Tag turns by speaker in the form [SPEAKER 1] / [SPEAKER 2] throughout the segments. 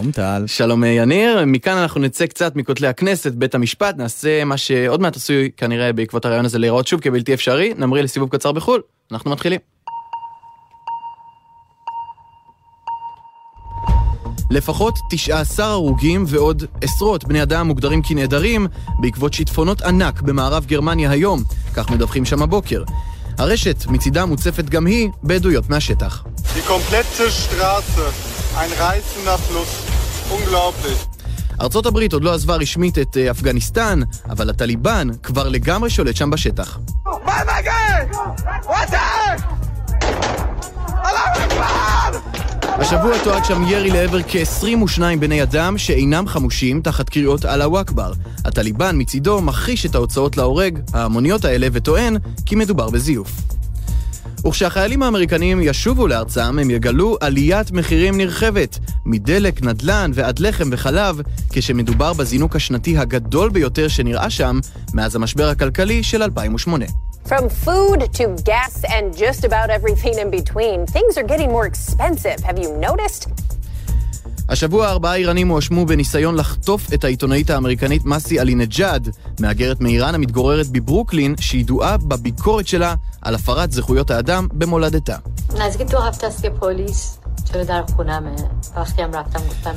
[SPEAKER 1] שלום טל.
[SPEAKER 2] שלום יניר, מכאן אנחנו נצא קצת מכותלי הכנסת, בית המשפט, נעשה מה שעוד מעט עשוי כנראה בעקבות הרעיון הזה להיראות שוב כבלתי אפשרי, נמריא לסיבוב קצר בחו"ל, אנחנו מתחילים. לפחות 19 הרוגים ועוד עשרות בני אדם מוגדרים כנעדרים בעקבות שיטפונות ענק במערב גרמניה היום, כך מדווחים שם הבוקר. הרשת מצידה מוצפת גם היא בעדויות מהשטח. ארצות הברית עוד לא עזבה רשמית את אה, אפגניסטן, אבל הטליבן כבר לגמרי שולט שם בשטח. השבוע תועד שם ירי לעבר כ-22 בני אדם שאינם חמושים תחת קריאות אללהו אכבר. הטליבן מצידו מכחיש את ההוצאות להורג, ההמוניות האלה, וטוען כי מדובר בזיוף. וכשהחיילים האמריקנים ישובו לארצם, הם יגלו עליית מחירים נרחבת, מדלק, נדל"ן ועד לחם וחלב, כשמדובר בזינוק השנתי הגדול ביותר שנראה שם מאז המשבר הכלכלי של 2008.
[SPEAKER 3] From food to gas and just about everything in between, things are getting more expensive. Have you noticed?
[SPEAKER 2] השבוע ארבעה איראנים הואשמו בניסיון לחטוף את העיתונאית האמריקנית מסי עלי-נג'אד, מהגרת מאיראן המתגוררת בברוקלין, שידועה בביקורת שלה על הפרת זכויות האדם במולדתה.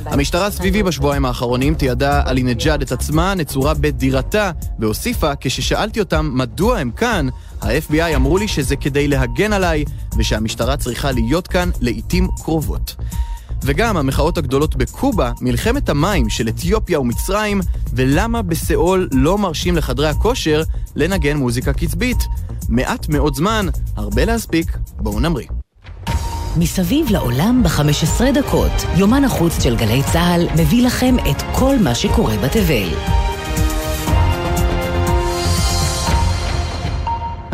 [SPEAKER 2] המשטרה סביבי בשבועיים האחרונים תיעדה עלי נג'אד את עצמה נצורה בדירתה, והוסיפה, כששאלתי אותם מדוע הם כאן, ה-FBI אמרו לי שזה כדי להגן עליי, ושהמשטרה צריכה להיות כאן לעיתים קרובות. וגם המחאות הגדולות בקובה, מלחמת המים של אתיופיה ומצרים, ולמה בסיאול לא מרשים לחדרי הכושר לנגן מוזיקה קצבית. מעט מאוד זמן, הרבה להספיק, בואו נמריא.
[SPEAKER 4] מסביב לעולם ב-15 דקות, יומן החוץ של גלי צה"ל מביא לכם את כל מה שקורה בתבל.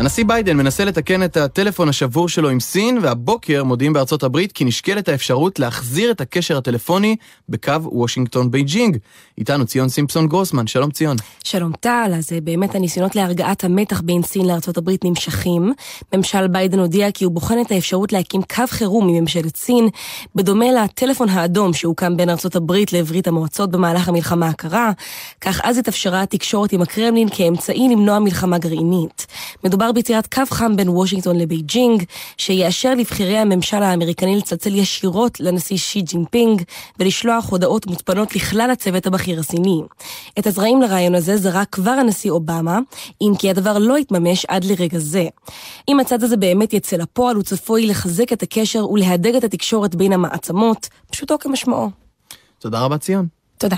[SPEAKER 2] הנשיא ביידן מנסה לתקן את הטלפון השבור שלו עם סין, והבוקר מודיעים בארצות הברית כי נשקלת האפשרות להחזיר את הקשר הטלפוני בקו וושינגטון-בייג'ינג. איתנו ציון סימפסון גרוסמן, שלום ציון.
[SPEAKER 5] שלום טל, אז אה, באמת הניסיונות להרגעת המתח בין סין לארצות הברית נמשכים. ממשל ביידן הודיע כי הוא בוחן את האפשרות להקים קו חירום מממשלת סין, בדומה לטלפון האדום שהוקם בין ארצות הברית לברית המועצות במהלך המלחמה הקרה, כך אז התאפשרה התקשורת עם הקרמלין כאמצעי למנוע מלחמה גרעינית. מדובר מדובר ביצירת קו חם בין וושינגטון לבייג'ינג, שיאפשר לבכירי הממשל האמריקני לצלצל ישירות לנשיא שי ג'ינפינג, ולשלוח הודעות מוצפנות לכלל הצוות הבכיר הסיני. את הזרעים לרעיון הזה זרק כבר הנשיא אובמה, אם כי הדבר לא התממש עד לרגע זה. אם הצד הזה באמת יצא לפועל, הוא צפוי לחזק את הקשר ולהדק את התקשורת בין המעצמות, פשוטו כמשמעו.
[SPEAKER 2] תודה רבה ציון.
[SPEAKER 5] תודה.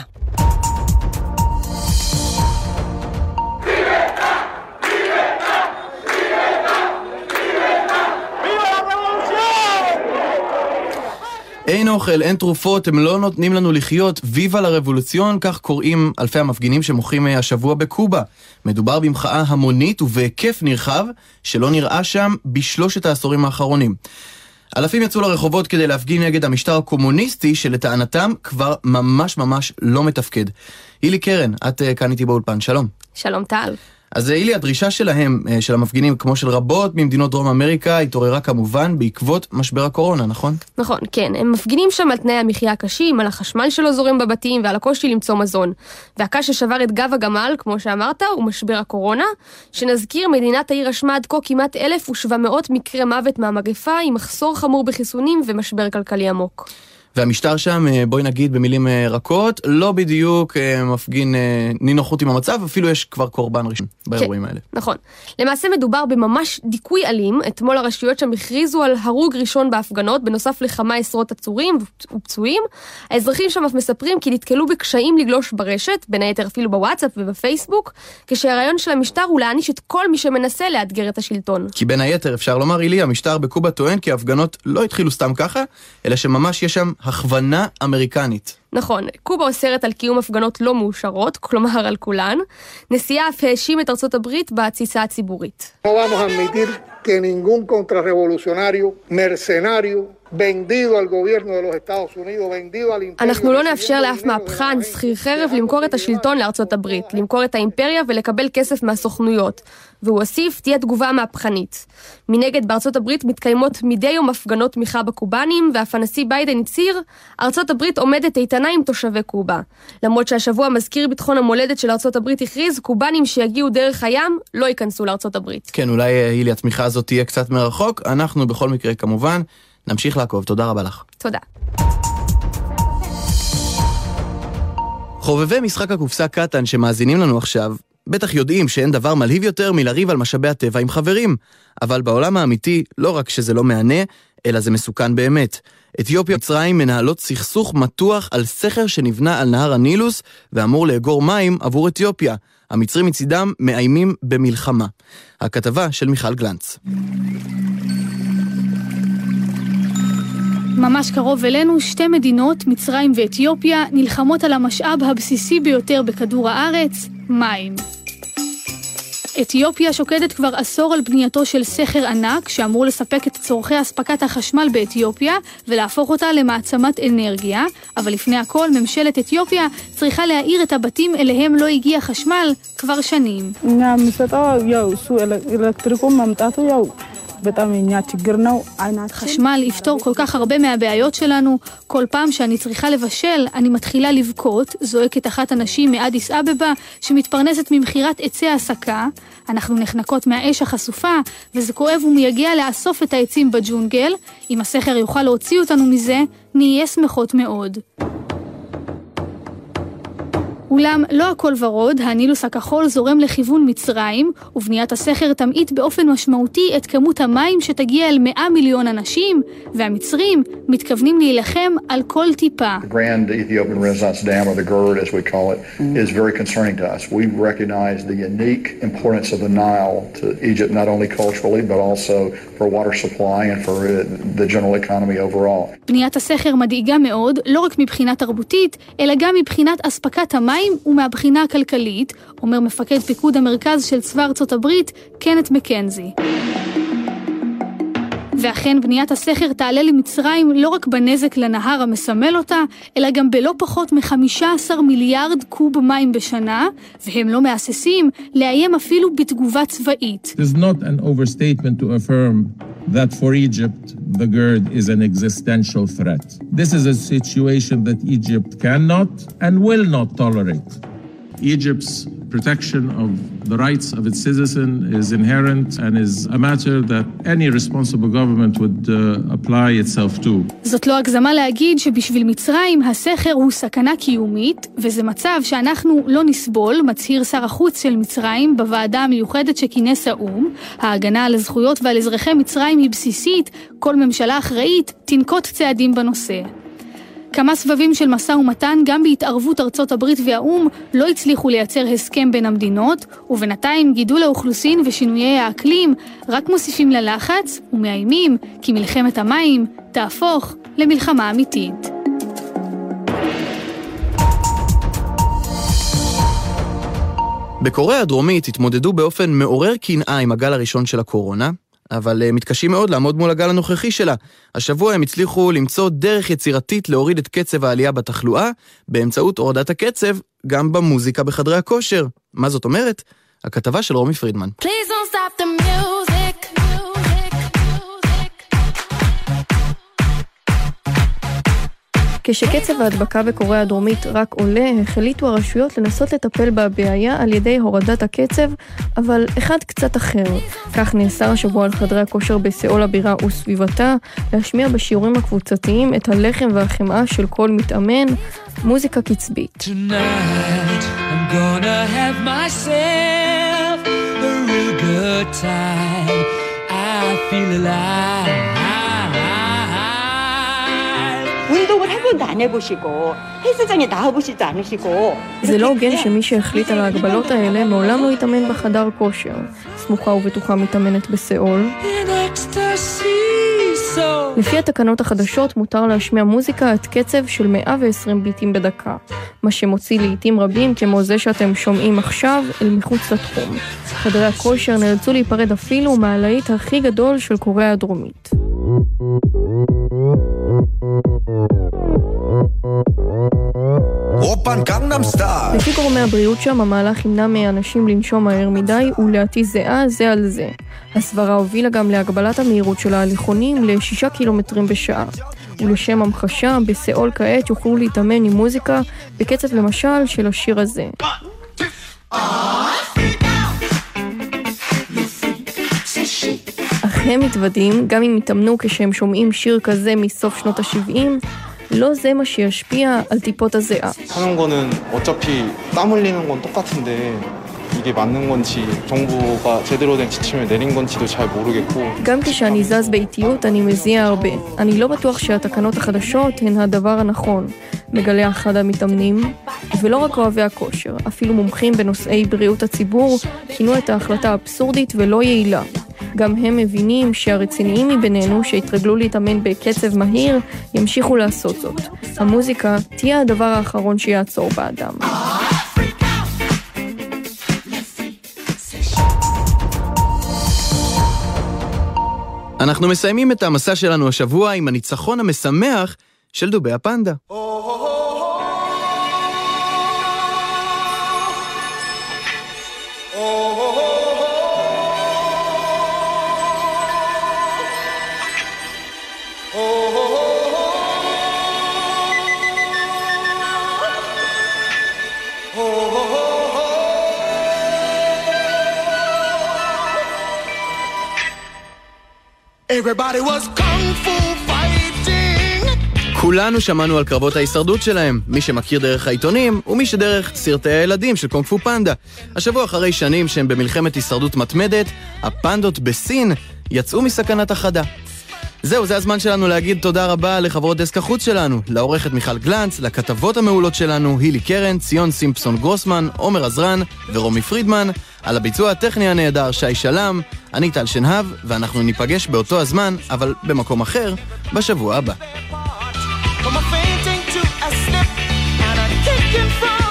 [SPEAKER 2] אין אוכל, אין תרופות, הם לא נותנים לנו לחיות, ויבה לרבולוציון, כך קוראים אלפי המפגינים שמוחים אה, השבוע בקובה. מדובר במחאה המונית ובהיקף נרחב, שלא נראה שם בשלושת העשורים האחרונים. אלפים יצאו לרחובות כדי להפגין נגד המשטר הקומוניסטי, שלטענתם כבר ממש ממש לא מתפקד. הילי קרן, את אה, כאן איתי באולפן, שלום.
[SPEAKER 5] שלום טל.
[SPEAKER 2] אז אילי, הדרישה שלהם, אה, של המפגינים, כמו של רבות ממדינות דרום אמריקה, התעוררה כמובן בעקבות משבר הקורונה, נכון?
[SPEAKER 5] נכון, כן. הם מפגינים שם על תנאי המחיה הקשים, על החשמל שלא זורם בבתים ועל הקושי למצוא מזון. והקש ששבר את גב הגמל, כמו שאמרת, הוא משבר הקורונה, שנזכיר, מדינת העיר רשמה עד כה כמעט 1,700 מקרי מוות מהמגפה, עם מחסור חמור בחיסונים ומשבר כלכלי עמוק.
[SPEAKER 2] והמשטר שם, אה, בואי נגיד במילים אה, רכות, לא בדיוק אה, מפגין נינוחות עם המצב, אפילו יש כבר קורבן ראשון באירועים כן, האלה.
[SPEAKER 5] נכון. למעשה מדובר בממש דיכוי אלים. אתמול הרשויות שם הכריזו על הרוג ראשון בהפגנות, בנוסף לכמה עשרות עצורים ופצועים. האזרחים שם אף מספרים כי נתקלו בקשיים לגלוש ברשת, בין היתר אפילו בוואטסאפ ובפייסבוק, כשהרעיון של המשטר הוא להעניש את כל מי שמנסה לאתגר את השלטון.
[SPEAKER 2] כי בין היתר, אפשר לומר, אילי, המשטר בקובה טוען כי ההפגנות לא התחילו סתם ככה, אלא שממש יש שם הכוונה אמריקנית.
[SPEAKER 5] נכון, קובה אוסרת על קיום הפגנות לא מאושרות, כלומר על כולן. נשיאה אף האשים את ארצות הברית בתסיסה הציבורית.
[SPEAKER 6] אנחנו לא נאפשר לאף מהפכן, שכיר חרב, למכור את השלטון לארצות הברית, למכור את האימפריה ולקבל כסף מהסוכנויות. והוא הוסיף, תהיה תגובה מהפכנית. מנגד, בארצות הברית מתקיימות מדי יום הפגנות תמיכה בקובנים, ואף הנשיא ביידן הצהיר, ארצות הברית עומדת איתנה עם תושבי קובה. למרות שהשבוע מזכיר ביטחון המולדת של ארצות הברית הכריז, קובנים שיגיעו דרך הים לא ייכנסו לארצות הברית.
[SPEAKER 2] כן, אולי, הילי, אה, התמיכה הזאת תהיה קצת מרחוק. אנחנו בכל מקרה, כמובן, נמשיך לעקוב. תודה רבה לך.
[SPEAKER 6] תודה.
[SPEAKER 2] חובבי משחק הקופסה קטן שמאזינים לנו עכשיו, בטח יודעים שאין דבר מלהיב יותר מלריב על משאבי הטבע עם חברים. אבל בעולם האמיתי, לא רק שזה לא מהנה, אלא זה מסוכן באמת. אתיופיה ומצרים מנהלות סכסוך מתוח על סכר שנבנה על נהר הנילוס ואמור לאגור מים עבור אתיופיה. המצרים מצידם מאיימים במלחמה. הכתבה של מיכל גלנץ.
[SPEAKER 1] ממש קרוב אלינו, שתי מדינות, מצרים ואתיופיה, נלחמות על המשאב הבסיסי ביותר בכדור הארץ, מים. אתיופיה שוקדת כבר עשור על בנייתו של סכר ענק שאמור לספק את צורכי אספקת החשמל באתיופיה ולהפוך אותה למעצמת אנרגיה, אבל לפני הכל ממשלת אתיופיה צריכה להאיר את הבתים אליהם לא הגיע חשמל כבר שנים.
[SPEAKER 6] በጣም የኛ ችግር ነው። አይናችን חשמל יפתור כל כך הרבה מהבעיות שלנו. כל פעם שאני צריכה לבשל, אני מתחילה לבכות, זועקת אחת הנשים מאדיס אבבה, שמתפרנסת ממכירת עצי הסקה. אנחנו נחנקות מהאש החשופה, וזה כואב ומייגע לאסוף את העצים בג'ונגל. אם הסכר יוכל להוציא אותנו מזה, נהיה שמחות מאוד. אולם לא הכל ורוד, הנילוס הכחול זורם לכיוון מצרים, ובניית הסכר תמעיט באופן משמעותי את כמות המים שתגיע אל 100 מיליון אנשים, והמצרים מתכוונים להילחם על כל טיפה. בניית הסכר מדאיגה מאוד, לא רק מבחינה תרבותית, אלא גם מבחינת אספקת המים המים ומהבחינה הכלכלית, אומר מפקד פיקוד המרכז של צבא ארצות הברית, קנט מקנזי. ואכן בניית הסכר תעלה למצרים לא רק בנזק לנהר המסמל אותה, אלא גם בלא פחות מ-15 מיליארד קוב מים בשנה, והם לא מהססים לאיים אפילו בתגובה צבאית. that for Egypt the GERD is an existential threat. This is a situation that Egypt cannot and will not tolerate. Egypt's protection of the rights of its citizen is inherent and is a matter that any responsible government would uh, apply itself to. זאת לא הגזמה להגיד שבשביל מצרים הסכר הוא סכנה קיומית, וזה מצב שאנחנו לא נסבול, מצהיר שר החוץ של מצרים בוועדה המיוחדת שכינס האו"ם. ההגנה על הזכויות ועל אזרחי מצרים היא בסיסית, כל ממשלה אחראית תנקוט צעדים בנושא. כמה סבבים של משא ומתן, גם בהתערבות ארצות הברית והאו"ם, לא הצליחו לייצר הסכם בין המדינות, ובינתיים גידול האוכלוסין ושינויי האקלים רק מוסיפים ללחץ ומאיימים כי מלחמת המים תהפוך למלחמה אמיתית.
[SPEAKER 2] בקוריאה הדרומית התמודדו באופן מעורר קנאה עם הגל הראשון של הקורונה, אבל אה, מתקשים מאוד לעמוד מול הגל הנוכחי שלה. השבוע הם הצליחו למצוא דרך יצירתית להוריד את קצב העלייה בתחלואה, באמצעות הורדת הקצב גם במוזיקה בחדרי הכושר. מה זאת אומרת? הכתבה של רומי פרידמן. Please
[SPEAKER 7] כשקצב ההדבקה בקוריאה הדרומית רק עולה, החליטו הרשויות לנסות לטפל בבעיה על ידי הורדת הקצב, אבל אחד קצת אחר. כך נאסר השבוע על חדרי הכושר בסיאול הבירה וסביבתה, להשמיע בשיעורים הקבוצתיים את הלחם והחמאה של כל מתאמן, מוזיקה קצבית. Tonight. I feel alive. 번도 안 해보시고 헬스장에 나와보시지 않으시고 זה לא הוגן שמי שהחליט על ההגבלות האלה מעולם לא התאמן בחדר כושר. סמוכה ובטוחה מתאמנת בסיאול. לפי התקנות החדשות מותר להשמיע מוזיקה עד קצב של 120 ביטים בדקה, מה שמוציא לעיתים רבים, כמו זה שאתם שומעים עכשיו, אל מחוץ לתחום. חדרי הכושר נאלצו להיפרד אפילו מהלהיט הכי גדול של קוריאה הדרומית. לפי גורמי הבריאות שם, המהלך ימנע מאנשים לנשום מהר מדי ולהטיס זיעה זה על זה. הסברה הובילה גם להגבלת המהירות של ההליכונים ל-6 קילומטרים בשעה. ולשם המחשה, בסיאול כעת יוכלו להתאמן עם מוזיקה בקצב למשל של השיר הזה. אך הם מתוודים, גם אם יתאמנו כשהם שומעים שיר כזה מסוף שנות ה-70, לא זה מה שישפיע על טיפות הזיעה.
[SPEAKER 8] 하는 거는 어차피 땀 흘리는 건 똑같은데 이게 맞는 건지 정부가 제대로 된 지침을 내린 건지도 잘 모르겠고
[SPEAKER 7] גם כשאני זז באיטיות אני מזיע הרבה. אני לא בטוח שהתקנות החדשות הן הדבר הנכון, מגלה אחד המתאמנים. ולא רק אוהבי הכושר, אפילו מומחים בנושאי בריאות הציבור כינו את ההחלטה אבסורדית ולא יעילה. גם הם מבינים שהרציניים מבינינו שהתרגלו להתאמן בקצב מהיר, ימשיכו לעשות זאת. המוזיקה תהיה הדבר האחרון שיעצור באדם.
[SPEAKER 2] אנחנו מסיימים את המסע שלנו השבוע עם הניצחון המשמח של דובי הפנדה. כולנו שמענו על קרבות ההישרדות שלהם, מי שמכיר דרך העיתונים, ומי שדרך סרטי הילדים של קונג פו פנדה. השבוע אחרי שנים שהם במלחמת הישרדות מתמדת, הפנדות בסין יצאו מסכנת החדה. זהו, זה הזמן שלנו להגיד תודה רבה לחברות דסק החוץ שלנו, לעורכת מיכל גלנץ, לכתבות המעולות שלנו, הילי קרן, ציון סימפסון גרוסמן, עומר עזרן ורומי פרידמן, על הביצוע הטכני הנהדר שי שלם, אני טל שנהב, ואנחנו ניפגש באותו הזמן, אבל במקום אחר, בשבוע הבא.
[SPEAKER 9] From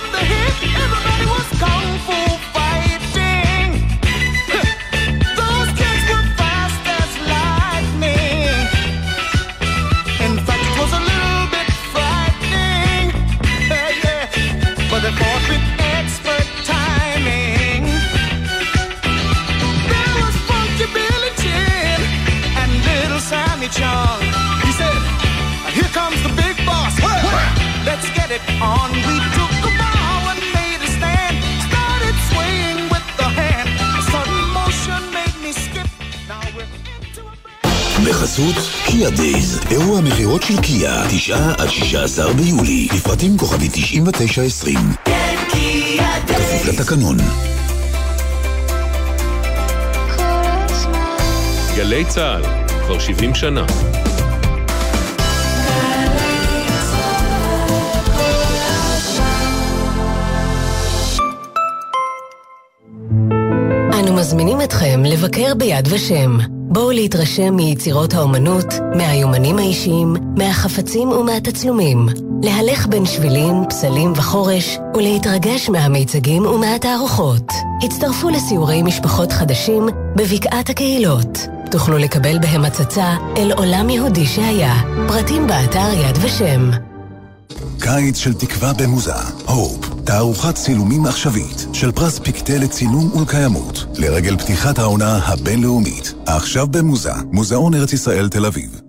[SPEAKER 10] בחסות קיה דייז, אירוע מכירות של קיה, 9 עד 16 ביולי, לפרטים כוכבי 9920. כפוף לתקנון.
[SPEAKER 11] גלי צה"ל, כבר 70 שנה.
[SPEAKER 12] לבקר ביד ושם. בואו להתרשם מיצירות האומנות, מהיומנים האישיים, מהחפצים ומהתצלומים. להלך בין שבילים, פסלים וחורש, ולהתרגש מהמיצגים ומהתערוכות. הצטרפו לסיורי משפחות חדשים בבקעת הקהילות. תוכלו לקבל בהם הצצה אל עולם יהודי שהיה. פרטים באתר יד ושם.
[SPEAKER 10] קיץ של תקווה במוזה, הופ, תערוכת צילומים עכשווית של פרס פיקטה לצילום ולקיימות, לרגל פתיחת העונה הבינלאומית. עכשיו במוזה, מוזיאון ארץ ישראל תל אביב.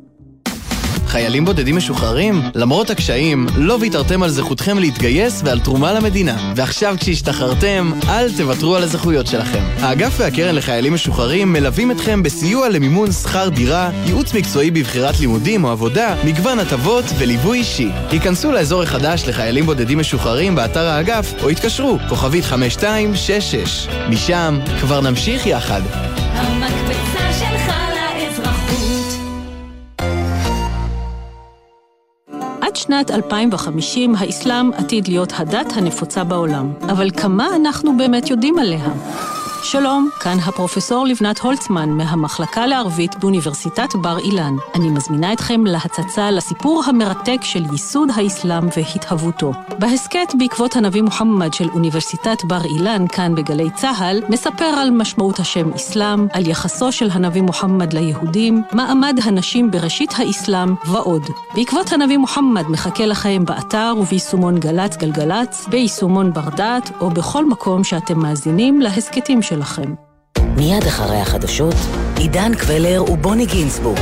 [SPEAKER 2] חיילים בודדים משוחררים? למרות הקשיים, לא ויתרתם על זכותכם להתגייס ועל תרומה למדינה. ועכשיו כשהשתחררתם, אל תוותרו על הזכויות שלכם. האגף והקרן לחיילים משוחררים מלווים אתכם בסיוע למימון שכר דירה, ייעוץ מקצועי בבחירת לימודים או עבודה, מגוון הטבות וליווי אישי. היכנסו לאזור החדש לחיילים בודדים משוחררים באתר האגף, או התקשרו, כוכבית 5266. משם כבר נמשיך יחד.
[SPEAKER 13] המקפצה
[SPEAKER 14] שנת 2050 האסלאם עתיד להיות הדת הנפוצה בעולם. אבל כמה אנחנו באמת יודעים עליה? שלום, כאן הפרופסור לבנת הולצמן מהמחלקה לערבית באוניברסיטת בר אילן. אני מזמינה אתכם להצצה לסיפור המרתק של ייסוד האסלאם והתהוותו. בהסכת בעקבות הנביא מוחמד של אוניברסיטת בר אילן, כאן בגלי צה"ל, מספר על משמעות השם אסלאם, על יחסו של הנביא מוחמד ליהודים, מעמד הנשים בראשית האסלאם ועוד. בעקבות הנביא מוחמד מחכה לכם באתר וביישומון גל"צ גלגלצ, ביישומון בר דעת או בכל מקום שאתם מאזינים להסכתים שלכם.
[SPEAKER 4] מיד אחרי החדשות, עידן קבלר ובוני גינצבורג.